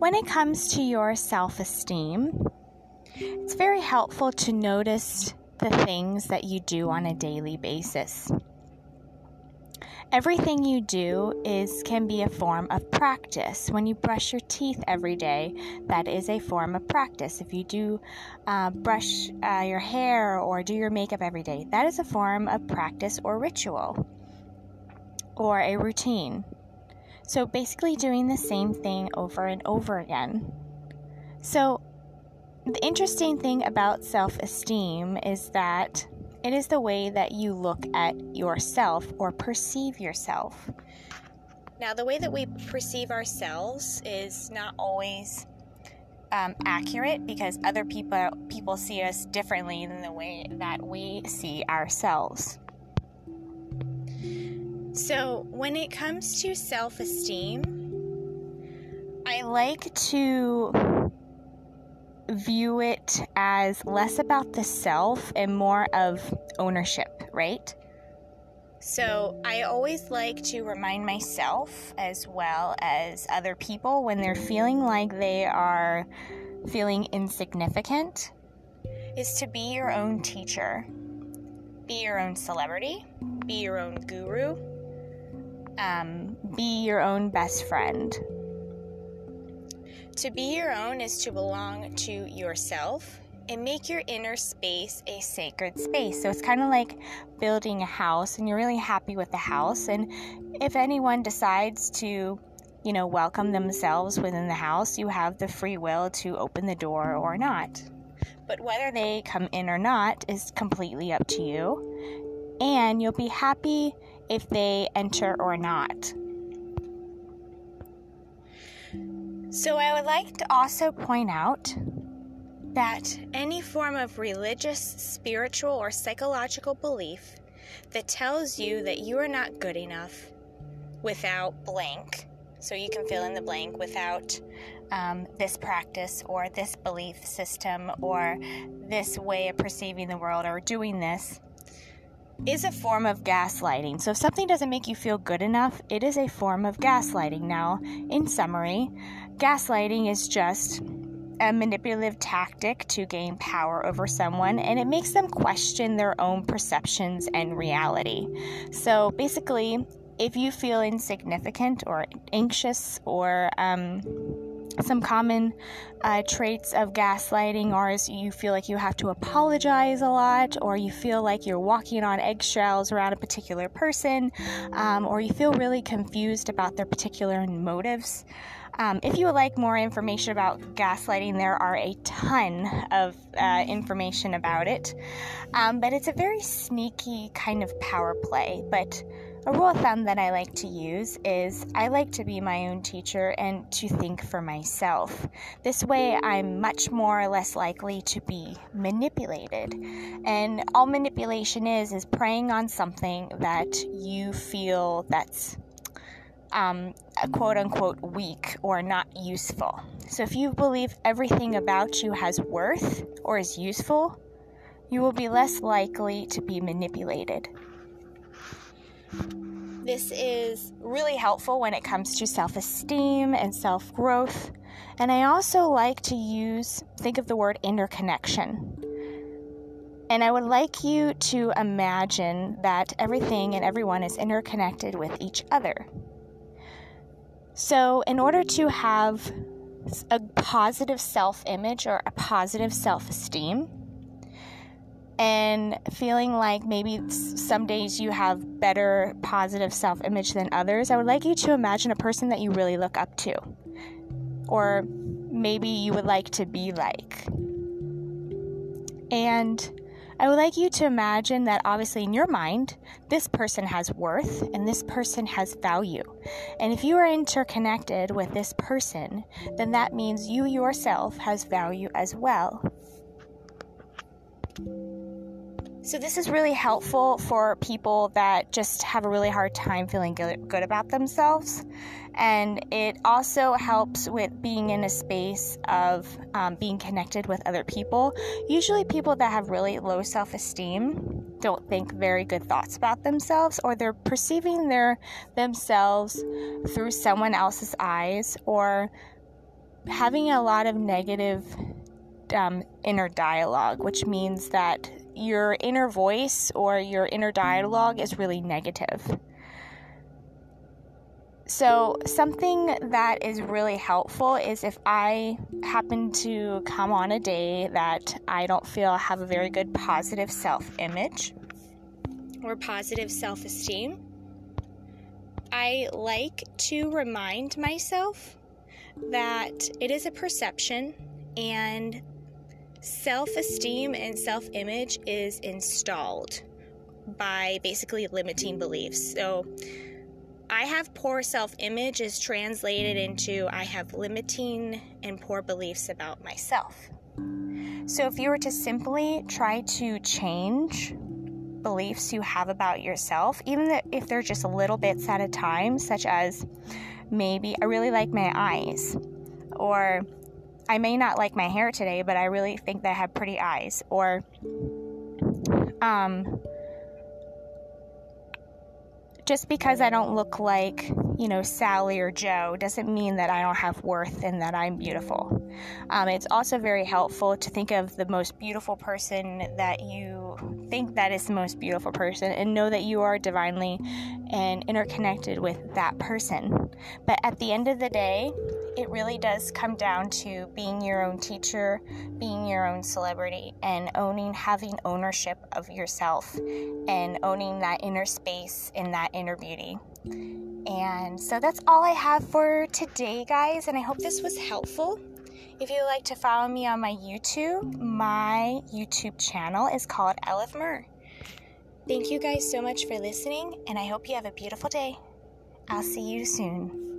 when it comes to your self esteem, it's very helpful to notice the things that you do on a daily basis. Everything you do is can be a form of practice. When you brush your teeth every day, that is a form of practice. If you do uh, brush uh, your hair or do your makeup every day, that is a form of practice or ritual or a routine. So basically, doing the same thing over and over again. So, the interesting thing about self esteem is that it is the way that you look at yourself or perceive yourself. Now, the way that we perceive ourselves is not always um, accurate because other people people see us differently than the way that we see ourselves. So, when it comes to self esteem, I like to view it as less about the self and more of ownership, right? So I always like to remind myself as well as other people when they're feeling like they are feeling insignificant is to be your own teacher, be your own celebrity, be your own guru, um, be your own best friend. To be your own is to belong to yourself and make your inner space a sacred space. So it's kind of like building a house and you're really happy with the house. And if anyone decides to, you know, welcome themselves within the house, you have the free will to open the door or not. But whether they come in or not is completely up to you. And you'll be happy if they enter or not. So, I would like to also point out that any form of religious, spiritual, or psychological belief that tells you that you are not good enough without blank, so you can fill in the blank without um, this practice or this belief system or this way of perceiving the world or doing this, is a form of gaslighting. So if something doesn't make you feel good enough, it is a form of gaslighting. Now, in summary, gaslighting is just a manipulative tactic to gain power over someone and it makes them question their own perceptions and reality. So basically, if you feel insignificant or anxious or um, some common uh, traits of gaslighting are is you feel like you have to apologize a lot, or you feel like you're walking on eggshells around a particular person, um, or you feel really confused about their particular motives. Um, if you would like more information about gaslighting, there are a ton of uh, information about it. Um, but it's a very sneaky kind of power play. But a rule of thumb that I like to use is I like to be my own teacher and to think for myself. This way, I'm much more or less likely to be manipulated. And all manipulation is, is preying on something that you feel that's um, quote unquote weak or not useful. So if you believe everything about you has worth or is useful, you will be less likely to be manipulated. This is really helpful when it comes to self esteem and self growth. And I also like to use, think of the word interconnection. And I would like you to imagine that everything and everyone is interconnected with each other. So, in order to have a positive self image or a positive self esteem, and feeling like maybe some days you have better positive self image than others, I would like you to imagine a person that you really look up to, or maybe you would like to be like. And I would like you to imagine that obviously in your mind, this person has worth and this person has value. And if you are interconnected with this person, then that means you yourself has value as well. So, this is really helpful for people that just have a really hard time feeling good, about themselves. And it also helps with being in a space of um, being connected with other people. Usually, people that have really low self esteem don't think very good thoughts about themselves, or they're perceiving their themselves through someone else's eyes, or having a lot of negative um, inner dialogue, which means that your inner voice or your inner dialogue is really negative. So, something that is really helpful is if I happen to come on a day that I don't feel I have a very good positive self image or positive self esteem, I like to remind myself that it is a perception and self esteem and self image is installed by basically limiting beliefs. So, I have poor self image is translated into I have limiting and poor beliefs about myself. So, if you were to simply try to change beliefs you have about yourself, even if they're just little bits at a time, such as maybe I really like my eyes, or I may not like my hair today, but I really think that I have pretty eyes. Or, um, just because I don't look like, you know, Sally or Joe doesn't mean that I don't have worth and that I'm beautiful. Um, it's also very helpful to think of the most beautiful person that you think that is the most beautiful person and know that you are divinely and interconnected with that person. But at the end of the day, it really does come down to being your own teacher, being your own celebrity, and owning, having ownership of yourself and owning that inner space and that inner beauty. And so that's all I have for today, guys, and I hope this was helpful. If you'd like to follow me on my YouTube, my YouTube channel is called Eleph Myrrh. Thank you guys so much for listening, and I hope you have a beautiful day. I'll see you soon.